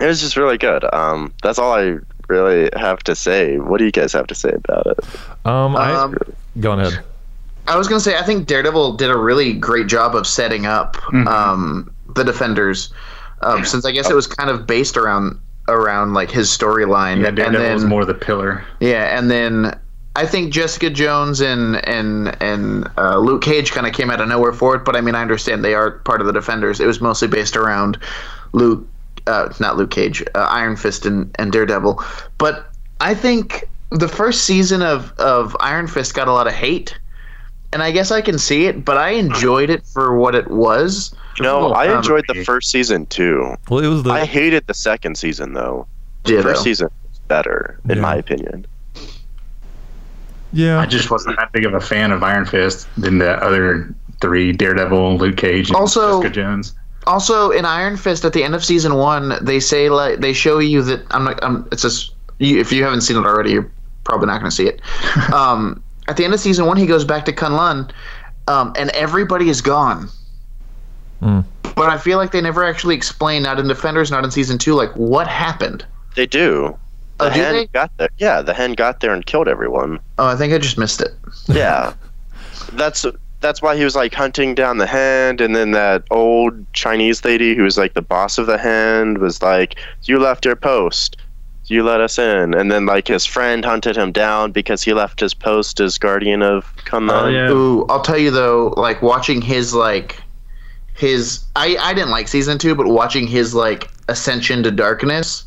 Speaker 5: it was just really good. Um, that's all I really have to say. What do you guys have to say about it?
Speaker 3: Um, I
Speaker 4: Um,
Speaker 3: go ahead.
Speaker 4: I was gonna say I think Daredevil did a really great job of setting up um, the Defenders, um, since I guess it was kind of based around around like his storyline,
Speaker 6: Yeah,
Speaker 4: and
Speaker 6: Daredevil was more the pillar.
Speaker 4: yeah, and then I think Jessica Jones and and and uh, Luke Cage kind of came out of nowhere for it. But I mean, I understand they are part of the Defenders. It was mostly based around Luke, uh, not Luke Cage, uh, Iron Fist and, and Daredevil. But I think the first season of of Iron Fist got a lot of hate. And I guess I can see it, but I enjoyed it for what it was.
Speaker 5: No, I enjoyed the first season too.
Speaker 3: Well, it was the
Speaker 5: I hated the second season though.
Speaker 4: Ditto.
Speaker 5: First season was better, in
Speaker 3: Yeah.
Speaker 5: my opinion.
Speaker 3: yeah.
Speaker 6: I just wasn't that big of a fan of Iron Fist than the other three: Daredevil, Luke Cage, and
Speaker 4: Also-
Speaker 6: Jessica Jones.
Speaker 4: Also, in Iron Fist, at the end of season one, they say like they show you that I'm not. I'm, it's just you, if you haven't seen it already, you're probably not going to see it. um, at the end of season one, he goes back to Kunlun, um, and everybody is gone.
Speaker 3: Mm.
Speaker 4: But I feel like they never actually explain, not in Defenders, not in season two, like what happened.
Speaker 5: They do. The
Speaker 4: Oh,
Speaker 5: hen
Speaker 4: they?
Speaker 5: got there. Yeah, the Hand got there and killed everyone.
Speaker 4: Oh, I think I just missed it.
Speaker 5: Yeah, that's that's why he was like hunting down the hand, and then that old Chinese lady who was like the boss of the hand was like, "You left your post." You let us in, and then like his friend hunted him down because he left his post as guardian of Kunlun.
Speaker 6: Oh, yeah.
Speaker 4: Ooh, I'll tell you though, like watching his like his I I didn't like season two, but watching his like ascension to darkness,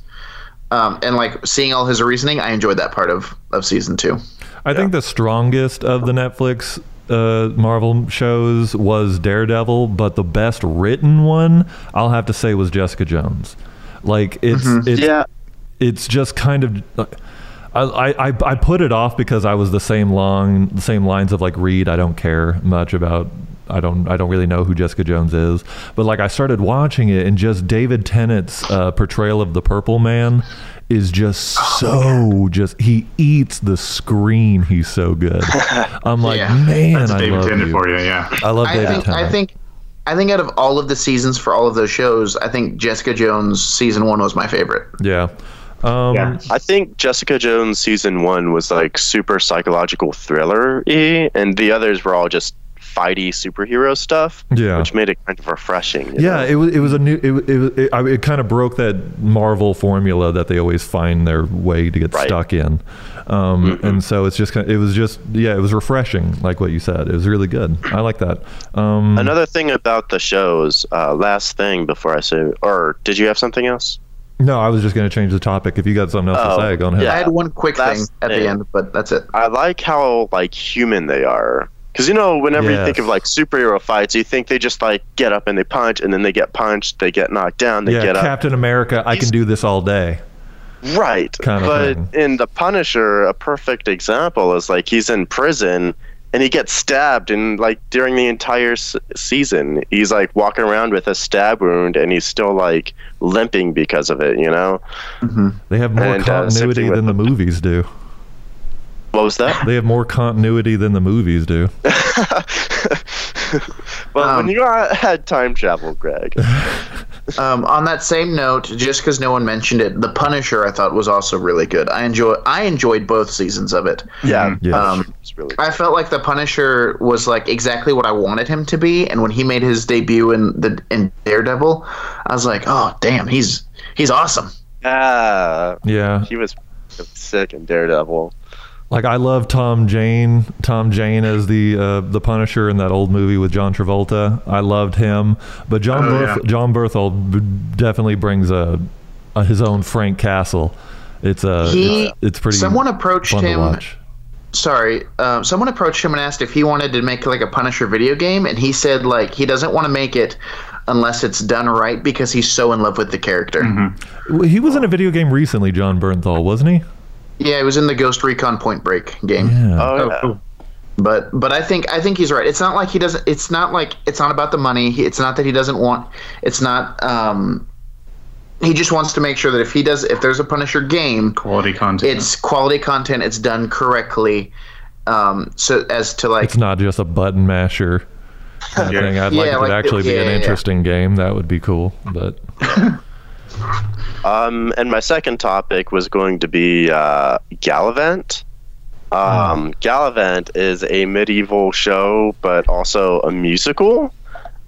Speaker 4: um, and like seeing all his reasoning, I enjoyed that part of of season two.
Speaker 3: I think the strongest of the Netflix uh, Marvel shows was Daredevil, but the best written one, I'll have to say, was Jessica Jones. Like it's it's
Speaker 5: Yeah,
Speaker 3: it's just kind of. I, I, I put it off because I was the same long the same lines of like Reed. I don't care much about I don't I don't really know who Jessica Jones is. But like I started watching it and just David Tennant's uh, portrayal of the Purple Man is just so just he eats the screen. He's so good. I'm like
Speaker 4: Yeah.
Speaker 3: man,
Speaker 6: That's
Speaker 3: I
Speaker 6: David
Speaker 3: love
Speaker 6: Tennant
Speaker 3: you.
Speaker 6: for you, yeah.
Speaker 3: I love
Speaker 4: I
Speaker 3: David
Speaker 4: think
Speaker 3: Tennant.
Speaker 4: I think I think out of all of the seasons for all of those shows, I think Jessica Jones season one was my favorite.
Speaker 3: yeah. Um,
Speaker 6: Yeah.
Speaker 5: I think Jessica Jones season one was like super psychological thriller y, and the others were all just fighty superhero stuff.
Speaker 3: Yeah.
Speaker 5: which made it kind of refreshing.
Speaker 3: Yeah,
Speaker 5: know?
Speaker 3: it was it was a new it it, it, I- it kind of broke that Marvel formula that they always find their way to get
Speaker 5: Right.
Speaker 3: stuck in, um, and so it's just kind of, it was just yeah it was refreshing like what you said it was really good I like that um,
Speaker 5: Another thing about the shows, uh, last thing before I say, or did you have something else?
Speaker 3: No I was just going to change the topic if you got something else
Speaker 5: Oh,
Speaker 3: to say go ahead
Speaker 5: yeah.
Speaker 4: I had one quick thing
Speaker 5: Last
Speaker 4: at the end, but that's it.
Speaker 5: I like how like human they are. Because you know, whenever you think of like superhero fights, you think they just like get up and they punch, and then they get punched, they get knocked down, they
Speaker 3: yeah
Speaker 5: get up.
Speaker 3: Captain America I can do this all day
Speaker 5: Right.
Speaker 3: Kinda
Speaker 5: but
Speaker 3: thing.
Speaker 5: in The Punisher, a perfect example is like he's in prison and he gets stabbed and like during the entire s- season he's like walking around with a stab wound and he's still like limping because of it, you know?
Speaker 3: they have more
Speaker 5: And, uh,
Speaker 3: continuity
Speaker 5: thing with
Speaker 3: than the movies do
Speaker 5: What was that?
Speaker 3: they have more continuity than the movies do
Speaker 5: well,
Speaker 4: Um,
Speaker 5: when you uh, had time travel, Greg.
Speaker 4: Um, on that same note, just because no one mentioned it, The Punisher I thought was also really good. I enjoy I enjoyed both seasons of it.
Speaker 5: Yeah.
Speaker 3: Yeah.
Speaker 4: Um,
Speaker 5: it's really
Speaker 4: I felt like The Punisher was like exactly what I wanted him to be, and when he made his debut in the in Daredevil, I was like, oh damn, he's he's awesome.
Speaker 5: Ah,
Speaker 3: yeah
Speaker 5: he was sick in Daredevil.
Speaker 3: Like I love Tom Jane, Tom Jane as the uh, the Punisher in that old movie with John Travolta. I loved him, but John
Speaker 6: Oh,
Speaker 3: Berth-
Speaker 6: yeah.
Speaker 3: John Bernthal b- definitely brings a, a his own Frank Castle. It's a
Speaker 4: He-
Speaker 3: it's, it's pretty.
Speaker 4: Someone approached
Speaker 3: fun to
Speaker 4: him.
Speaker 3: watch.
Speaker 4: Sorry, um, someone approached him and asked if he wanted to make like a Punisher video game, and he said like he doesn't want to make it unless it's done right because he's so in love with the character.
Speaker 3: Well, He was in a video game recently, John Bernthal, wasn't he?
Speaker 4: Yeah, it was in the Ghost Recon Point Break game.
Speaker 3: Yeah.
Speaker 5: Oh,
Speaker 6: Oh,
Speaker 5: yeah.
Speaker 6: cool.
Speaker 4: But but I think I think he's right. It's not like he doesn't. It's not like it's not about the money. He, it's not that he doesn't want. It's not. Um, he just wants to make sure that if he does, if there's a Punisher game,
Speaker 6: Quality content.
Speaker 4: it's quality content. It's done correctly. Um, so as to like
Speaker 3: It's not just a button masher kind of thing. I'd like it to
Speaker 4: like the-
Speaker 3: actually be an
Speaker 4: yeah, yeah.
Speaker 3: interesting game. That would be cool. But
Speaker 5: Um, and my second topic was going to be uh, Galavant. Um, Galavant is a medieval show, but also a musical,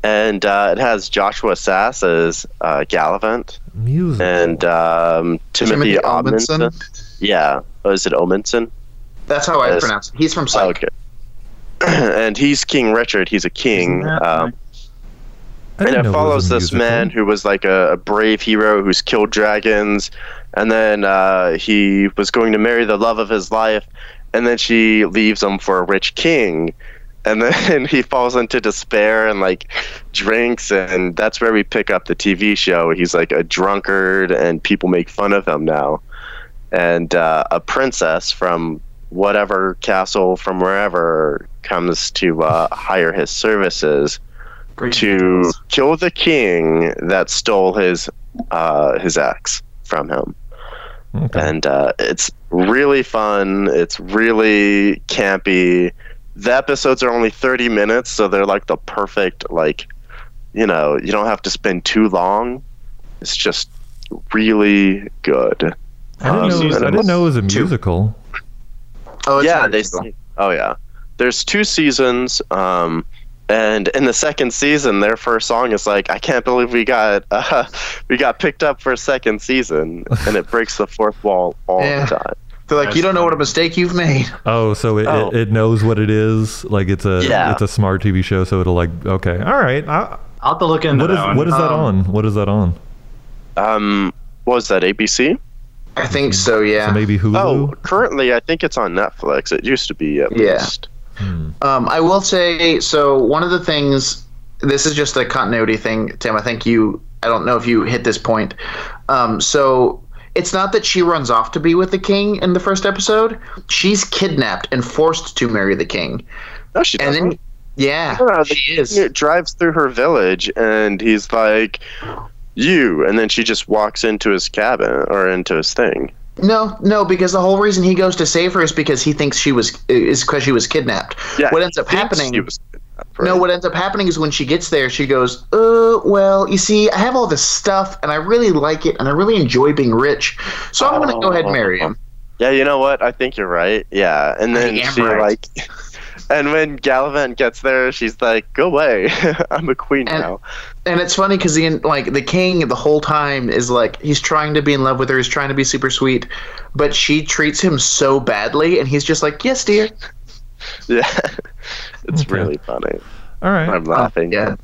Speaker 5: and uh, it has Joshua Sasse as uh, Galavant
Speaker 3: music.
Speaker 5: and um, Timothy,
Speaker 4: Timothy
Speaker 5: Omundson.
Speaker 4: Omundson?
Speaker 5: Yeah, oh, is it Omenson?
Speaker 4: That's how I
Speaker 5: Yes.
Speaker 4: pronounce it. He's from Psych.
Speaker 5: Okay. and he's King Richard. He's a king.
Speaker 6: Isn't that
Speaker 5: Um,
Speaker 6: right?
Speaker 3: I
Speaker 5: and it follows this
Speaker 3: musical.
Speaker 5: man who was like a, a brave hero who's killed dragons. And then uh, he was going to marry the love of his life. And then she leaves him for a rich king. And then he falls into despair and like drinks. And that's where we pick up the tv show. He's like a drunkard and people make fun of him now. And uh, a princess from whatever castle from wherever comes to uh, hire his services to kill the king that stole his uh, his axe from him.
Speaker 3: Okay.
Speaker 5: And uh, it's really fun. It's really campy. The episodes are only thirty minutes, so they're like the perfect like, you know, you don't have to spend too long. It's just really good.
Speaker 3: I didn't,
Speaker 5: Um,
Speaker 3: know, it was- I didn't know it was a
Speaker 4: two.
Speaker 3: musical.
Speaker 4: Oh, it's
Speaker 5: yeah,
Speaker 4: not
Speaker 5: they. Oh yeah, there's two seasons. Um, and in the second season, their first song is like, "I can't believe we got uh, we got picked up for a second season," and it breaks the fourth wall all
Speaker 4: Yeah.
Speaker 5: the time.
Speaker 4: They're like, you don't know what a mistake you've made.
Speaker 3: Oh, so it,
Speaker 5: Oh.
Speaker 3: It, it knows what it is. Like it's a
Speaker 5: Yeah.
Speaker 3: it's a smart TV show, so it'll like okay, all right. I,
Speaker 6: I'll have to look into
Speaker 3: what is
Speaker 6: that one.
Speaker 3: what is that
Speaker 4: Um,
Speaker 3: on? What is that on?
Speaker 5: Um, what was that ABC?
Speaker 4: I think so. Yeah.
Speaker 3: So maybe Hulu.
Speaker 5: Oh, currently I think it's on Netflix. It used to be at
Speaker 4: Yeah.
Speaker 5: least.
Speaker 4: Um, I will say so. One of the things, this is just a continuity thing, Tim. I think you. I don't know if you hit this point. Um, so it's not that she runs off to be with the king in the first episode. She's kidnapped and forced to marry the king,
Speaker 5: No, she
Speaker 4: and
Speaker 5: doesn't.
Speaker 4: then yeah,
Speaker 5: No, the
Speaker 4: she is.
Speaker 5: king drives through her village, and he's like, "You," and then she just walks into his cabin or into his thing.
Speaker 4: No, no, because the whole reason he goes to save her is because he thinks she was is because she was kidnapped.
Speaker 5: Yeah,
Speaker 4: what ends up happening?
Speaker 5: right?
Speaker 4: No, what ends up happening is when she gets there, she goes, "Uh, well, you see, I have all this stuff, and I really like it, and I really enjoy being rich, so I'm going to go ahead and marry him."
Speaker 5: Yeah, you know what? I think you're right. Yeah, and then she
Speaker 4: right.
Speaker 5: like, and when Galavant gets there, she's like, "Go away, I'm a queen
Speaker 4: And-
Speaker 5: now."
Speaker 4: And it's funny because the like the king the whole time is like he's trying to be in love with her, he's trying to be super sweet, but she treats him so badly, and he's just like, "Yes, dear."
Speaker 5: Yeah, it's
Speaker 3: Okay.
Speaker 5: really funny.
Speaker 3: all right.
Speaker 5: I'm laughing.
Speaker 4: Yeah,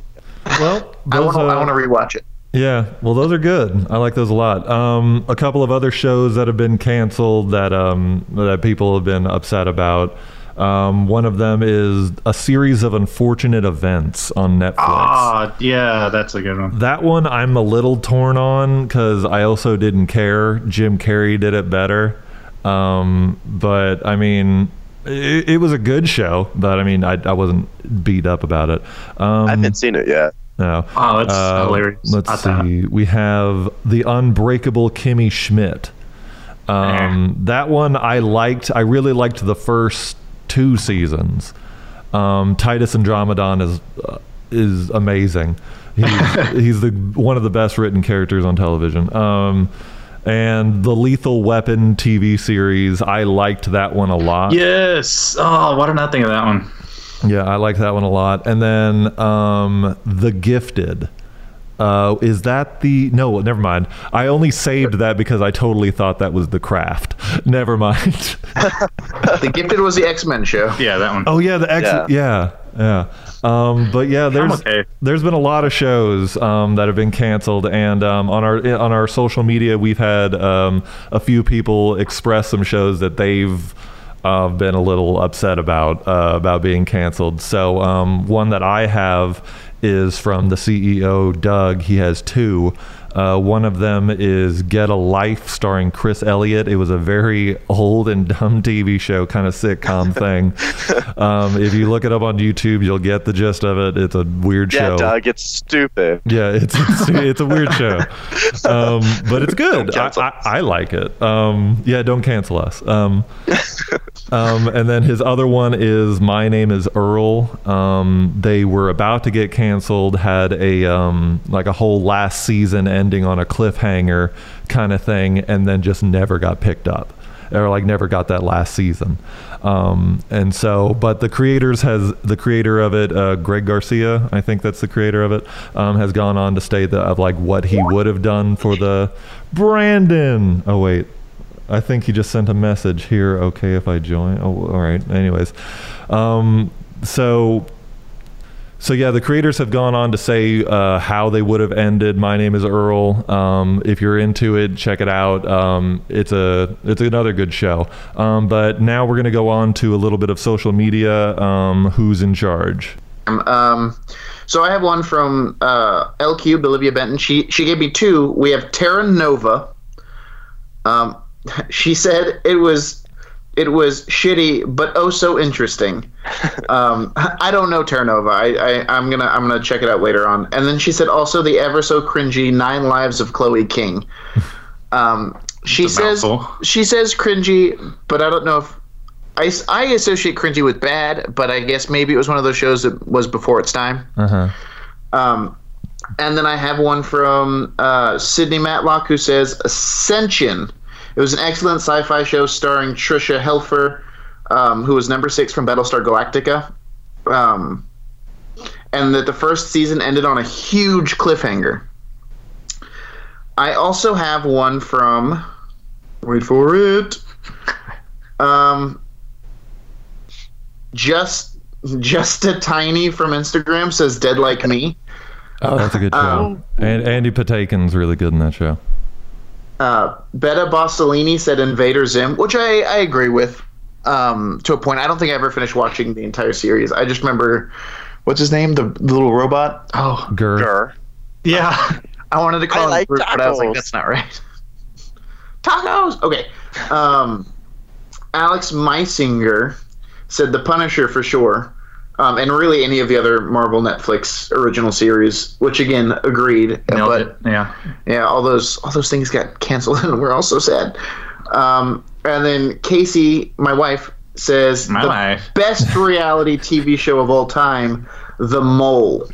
Speaker 3: Well,
Speaker 4: I
Speaker 3: those,
Speaker 4: want to. I
Speaker 3: uh,
Speaker 4: want to rewatch it.
Speaker 3: Yeah, well, those are good. I like those a lot. Um, a couple of other shows that have been canceled that um, that people have been upset about. Um, one of them is a series of unfortunate events on Netflix.
Speaker 6: Ah, yeah, that's a good one.
Speaker 3: That one I'm a little torn on because I also didn't care. Jim Carrey did it better. Um, but I mean, it, it was a good show, but I mean, I, I wasn't beat up about it. Um,
Speaker 5: I haven't seen it yet.
Speaker 3: no.
Speaker 6: Oh, it's
Speaker 3: Uh,
Speaker 6: hilarious.
Speaker 3: Let's
Speaker 6: I thought-
Speaker 3: see. We have the unbreakable Kimmy Schmidt. Um, that one I liked. I really liked the first two seasons. Um, Titus Andromedon is uh, is amazing. He's, he's the one of the best written characters on television. Um, and the Lethal Weapon TV series, I liked that one a lot.
Speaker 6: Yes. Oh, why didn't I think of that one?
Speaker 3: Yeah, I like that one a lot. And then um, The Gifted. Uh, is that the no? Never mind. I only saved that because I totally thought that was The Craft. Never mind.
Speaker 4: The Gifted was the X Men show.
Speaker 6: Yeah, that one.
Speaker 3: oh yeah, the X.
Speaker 5: Yeah.
Speaker 3: Yeah, yeah. Um, but yeah, there's
Speaker 6: okay.
Speaker 3: there's been a lot of shows um, that have been canceled, and um, on our on our social media, we've had um, a few people express some shows that they've uh, been a little upset about uh, about being canceled. So um, one that I have is from the CEO Doug. He has two. Uh, one of them is Get a Life, starring Chris Elliott. It was a very old and dumb TV show, kind of sitcom thing. Um, if you look it up on YouTube, you'll get the gist of it. It's a weird
Speaker 5: Yeah,
Speaker 3: show.
Speaker 5: Doug, it's stupid.
Speaker 3: Yeah, it's it's, it's a weird show, um, but it's good. I, I, I like it. Um, yeah, don't cancel us. Um, um, and then his other one is My Name Is Earl. Um, they were about to get canceled, had a um, like a whole last season ending on a cliffhanger kind of thing, and then just never got picked up. Or like never got that last season, um, and so. But the creators has the creator of it, uh, Greg Garcia, I think that's the creator of it, um, has gone on to state that of like what he would have done for the Brandon. Oh wait, I think he just sent a message here. Okay, if I join. Oh, all right. Anyways, um, so so yeah, the creators have gone on to say uh, how they would have ended. My name is Earl. Um, if you're into it, check it out. Um, it's a it's another good show. Um, but now we're gonna go on to a little bit of social media. Um, who's in charge?
Speaker 4: Um, so I have one from uh, LQ, Olivia Benton. She she gave me two. We have Terra Nova. Um, she said it was it was shitty, but oh so interesting. Um, I don't know Terra Nova. I, I I'm gonna I'm gonna check it out later on. And then she said also the ever so cringy Nine Lives of Chloe King. Um, she says
Speaker 6: mouthful.
Speaker 4: she says cringy, but I don't know if I, I associate cringy with bad, but I guess maybe it was one of those shows that was before its time.
Speaker 3: Uh huh.
Speaker 4: Um, and then I have one from uh, Sydney Matlock who says Ascension. It was an excellent sci-fi show starring Tricia Helfer. um, who was number six from Battlestar Galactica, um, and that the first season ended on a huge cliffhanger. I also have one from. Wait for it. Um, just just a tiny from Instagram says "dead like me."
Speaker 3: Oh, that's a good show.
Speaker 4: Um,
Speaker 3: and Mandy Patinkin's really good in that show.
Speaker 4: Uh, Betta Bossellini said Invader Zim, which I, I agree with um, to a point. I don't think I ever finished watching the entire series. I just remember what's his name, the, the little robot.
Speaker 6: Oh,
Speaker 3: GIR.
Speaker 5: Sure.
Speaker 6: yeah.
Speaker 4: I wanted to call
Speaker 5: I
Speaker 4: him
Speaker 5: like
Speaker 4: Groot, but I was like,
Speaker 5: tacos.
Speaker 4: that's not right. Tacos. Okay. Um, Alex Meisinger said The Punisher for sure, um, and really any of the other Marvel Netflix original series. Which again, agreed.
Speaker 6: Nailed
Speaker 4: but
Speaker 6: it. Yeah.
Speaker 4: yeah, all those all those things got canceled, and we're all so sad. Um, and then Casey, my wife, says
Speaker 6: My
Speaker 4: the
Speaker 6: wife.
Speaker 4: best reality TV show of all time, The Mole.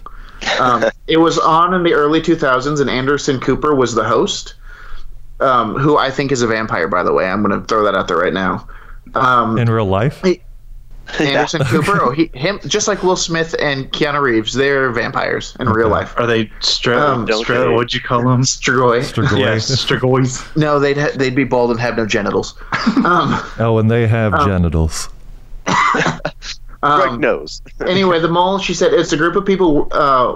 Speaker 4: Um, it was on in the early 2000s, and Anderson Cooper was the host, um, who I think is a vampire. By the way, I'm going to throw that out there right now. Um,
Speaker 3: In real life?
Speaker 4: Anderson Cooper, oh, he, him, just like Will Smith and Keanu Reeves, they're vampires in real life.
Speaker 6: Are they stro?
Speaker 4: Um,
Speaker 6: stro what'd you call them?
Speaker 4: Strigoi.
Speaker 3: Strigoi.
Speaker 6: Yes, Strigoys.
Speaker 4: No, they'd ha- they'd be bald and have no genitals. Um,
Speaker 3: Oh, and they have genitals.
Speaker 5: Greg
Speaker 4: um,
Speaker 5: knows.
Speaker 4: anyway, the mole. She said it's a group of people. Uh,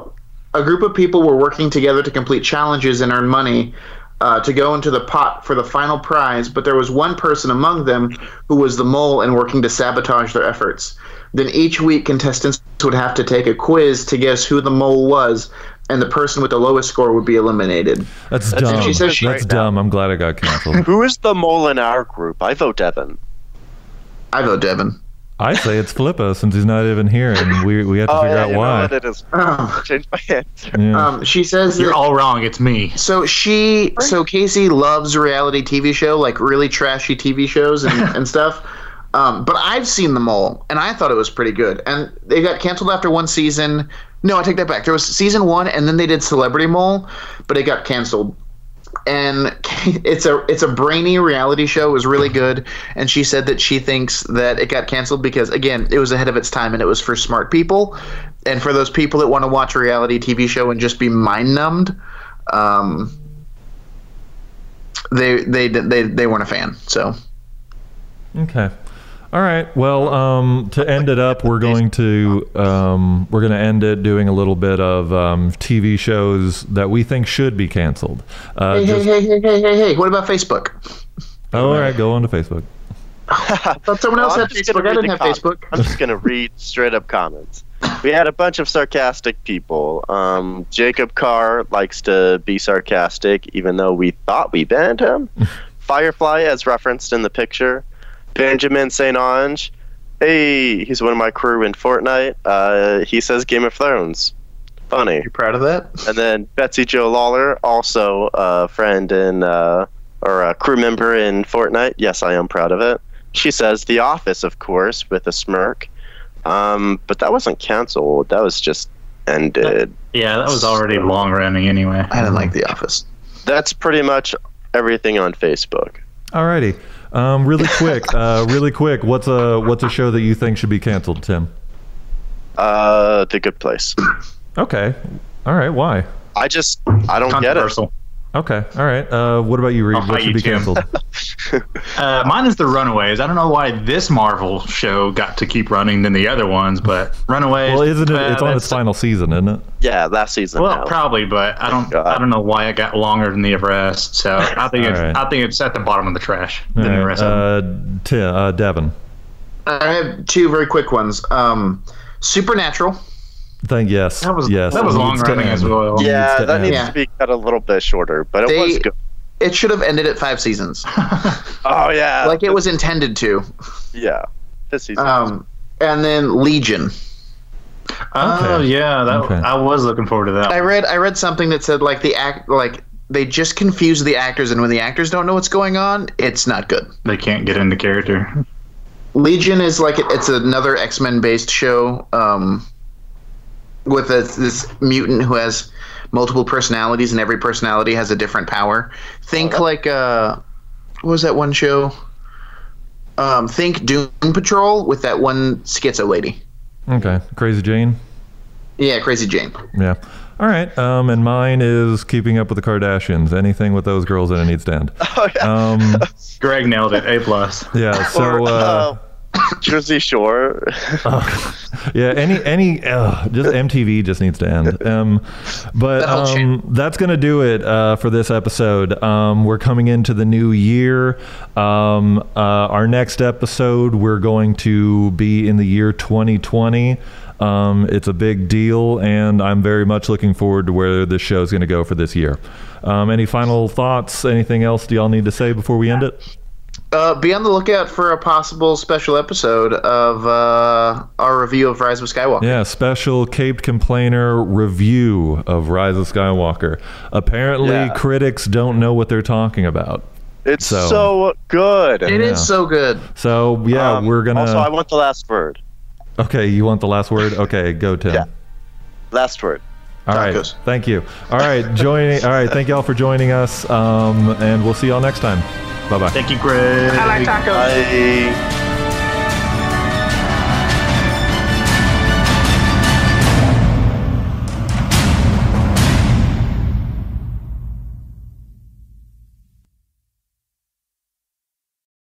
Speaker 4: a group of people were working together to complete challenges and earn money uh, to go into the pot for the final prize. But there was one person among them who was the mole and working to sabotage their efforts. Then each week, contestants would have to take a quiz to guess who the mole was, and the person with the lowest score would be eliminated.
Speaker 3: That's,
Speaker 5: That's-
Speaker 3: dumb.
Speaker 4: she says she-
Speaker 3: That's dumb. I'm glad I got canceled.
Speaker 5: Who is the mole in our group? I vote Devin.
Speaker 4: I vote Devin.
Speaker 3: I say it's Flippo since he's not even here, and we we have to
Speaker 5: Oh,
Speaker 3: figure
Speaker 5: yeah,
Speaker 3: out
Speaker 5: you know
Speaker 3: why.
Speaker 5: what? It is.
Speaker 4: Oh.
Speaker 5: Change my answer.
Speaker 3: Yeah.
Speaker 4: Um, she says
Speaker 6: You're
Speaker 4: that
Speaker 6: all wrong. It's me.
Speaker 4: So she, so Casey loves reality TV show, like really trashy TV shows and, and stuff. Um, but I've seen them all, and I thought it was pretty good. And they got canceled after one season. No, I take that back. There was season one, and then they did Celebrity Mole, but it got canceled. And it's a it's a brainy reality show. It was really good. And she said that she thinks that it got canceled because again, it was ahead of its time, and it was for smart people, and for those people that want to watch a reality TV show and just be mind numbed. Um, they they they they weren't a fan. So
Speaker 3: Okay. All right. Well, um, to end it up, we're going to um, we're going to end it doing a little bit of um, TV shows that we think should be canceled. Uh,
Speaker 4: hey, hey,
Speaker 3: just-
Speaker 4: hey, hey, hey, hey, hey, what about Facebook?
Speaker 3: oh, all right, go on to Facebook.
Speaker 4: I thought someone else
Speaker 5: Well, I'm
Speaker 4: had
Speaker 5: just
Speaker 4: Facebook.
Speaker 5: gonna
Speaker 4: I
Speaker 5: read
Speaker 4: didn't have
Speaker 5: com-
Speaker 4: Facebook.
Speaker 5: I'm just gonna read straight up comments. We had a bunch of sarcastic people. Um, Jacob Carr likes to be sarcastic, even though we thought we banned him. Firefly, as referenced in the picture. Benjamin St. Ange. Hey, he's one of my crew in Fortnite. Uh, he says Game of Thrones. Funny.
Speaker 4: You proud of that?
Speaker 5: And then Betsy Joe Lawler, also a friend in uh, or a crew member in Fortnite. Yes, I am proud of it. She says The Office, of course, with a smirk. Um, but that wasn't canceled. That was just ended.
Speaker 6: Yeah, that was already long running anyway.
Speaker 4: I didn't like The Office.
Speaker 5: That's pretty much everything on Facebook.
Speaker 3: Alrighty. Um, really quick, uh, really quick. What's a what's a show that you think should be canceled, Tim?
Speaker 5: Uh, The Good Place.
Speaker 3: Okay. All right. Why?
Speaker 5: I just I don't get it.
Speaker 6: Controversial.
Speaker 3: Okay. All right. Uh, what about you, Reed?
Speaker 6: I'll
Speaker 3: What should be
Speaker 6: Tim.
Speaker 3: canceled?
Speaker 6: Uh, mine is the Runaways. I don't know why this Marvel show got to keep running than the other ones, but Runaways.
Speaker 3: well, isn't it?
Speaker 6: uh,
Speaker 3: It's on its final season, isn't it?
Speaker 5: Yeah, last season.
Speaker 6: Well,
Speaker 5: now.
Speaker 6: probably, but I don't.
Speaker 5: God.
Speaker 6: I don't know why it got longer than the rest. So I think it's.
Speaker 3: Alright.
Speaker 6: I think it's at the bottom of the trash than
Speaker 3: All
Speaker 6: the
Speaker 3: right,
Speaker 6: rest of them.
Speaker 3: uh, Tim, uh, Devin.
Speaker 4: I have two very quick ones. Um, Supernatural.
Speaker 3: Thank yes.
Speaker 6: That was
Speaker 3: yes.
Speaker 6: that was
Speaker 3: It
Speaker 6: long
Speaker 3: needs
Speaker 6: running as well.
Speaker 5: yeah,
Speaker 3: needs
Speaker 5: that
Speaker 3: end.
Speaker 5: needs
Speaker 4: Yeah.
Speaker 5: to be cut a little bit shorter, but it
Speaker 4: They-
Speaker 5: was good.
Speaker 4: It should have ended at five seasons,
Speaker 5: Oh yeah,
Speaker 4: like it was intended to.
Speaker 5: Yeah, this season.
Speaker 4: Um, and then Legion.
Speaker 6: Oh
Speaker 3: Okay.
Speaker 6: yeah, that
Speaker 3: Okay.
Speaker 6: I was looking forward to that.
Speaker 4: I read I read something that said like the act like they just confuse the actors, and when the actors don't know what's going on, it's not good.
Speaker 6: they can't get into character.
Speaker 4: Legion is like it's another X Men based show um, with a, this mutant who has multiple personalities, and every personality has a different power. Think like uh, what was that one show? Um, think Doom Patrol with that one schizo lady.
Speaker 3: Okay, Crazy Jane.
Speaker 4: Yeah, Crazy Jane.
Speaker 3: Yeah. All right. Um, and mine is Keeping Up with the Kardashians. Anything with those girls in it needs to end.
Speaker 5: Oh yeah.
Speaker 3: Um,
Speaker 6: Greg nailed it. A plus.
Speaker 3: yeah. So.
Speaker 5: Or,
Speaker 3: Uh,
Speaker 5: Jersey Shore.
Speaker 3: yeah, any any uh, just MTV just needs to end. Um, but um, that's gonna do it uh, for this episode. Um, we're coming into the new year. Um, uh, our next episode, we're going to be in the year 2020. Um, it's a big deal, and I'm very much looking forward to where this show is going to go for this year. Um, any final thoughts? Anything else do y'all need to say before we end it?
Speaker 4: Uh, be on the lookout for a possible special episode of uh, our review of Rise of Skywalker.
Speaker 3: Yeah, special Caped Complainer review of Rise of Skywalker. Apparently,
Speaker 5: Yeah.
Speaker 3: critics don't know what they're talking about.
Speaker 5: It's
Speaker 3: So-
Speaker 5: so, good.
Speaker 4: It is
Speaker 3: Yeah.
Speaker 4: so good.
Speaker 3: So yeah,
Speaker 5: Um,
Speaker 3: we're gonna.
Speaker 5: Also, I want the last word.
Speaker 3: okay, you want the last word? Okay, go Tim.
Speaker 5: Yeah. Last word.
Speaker 3: All right,
Speaker 4: Tacos.
Speaker 3: thank you. All right, joining. All right, thank y'all for joining us, um, and we'll see y'all next time. Bye bye.
Speaker 6: Thank you, Greg.
Speaker 4: I like tacos.
Speaker 5: Bye.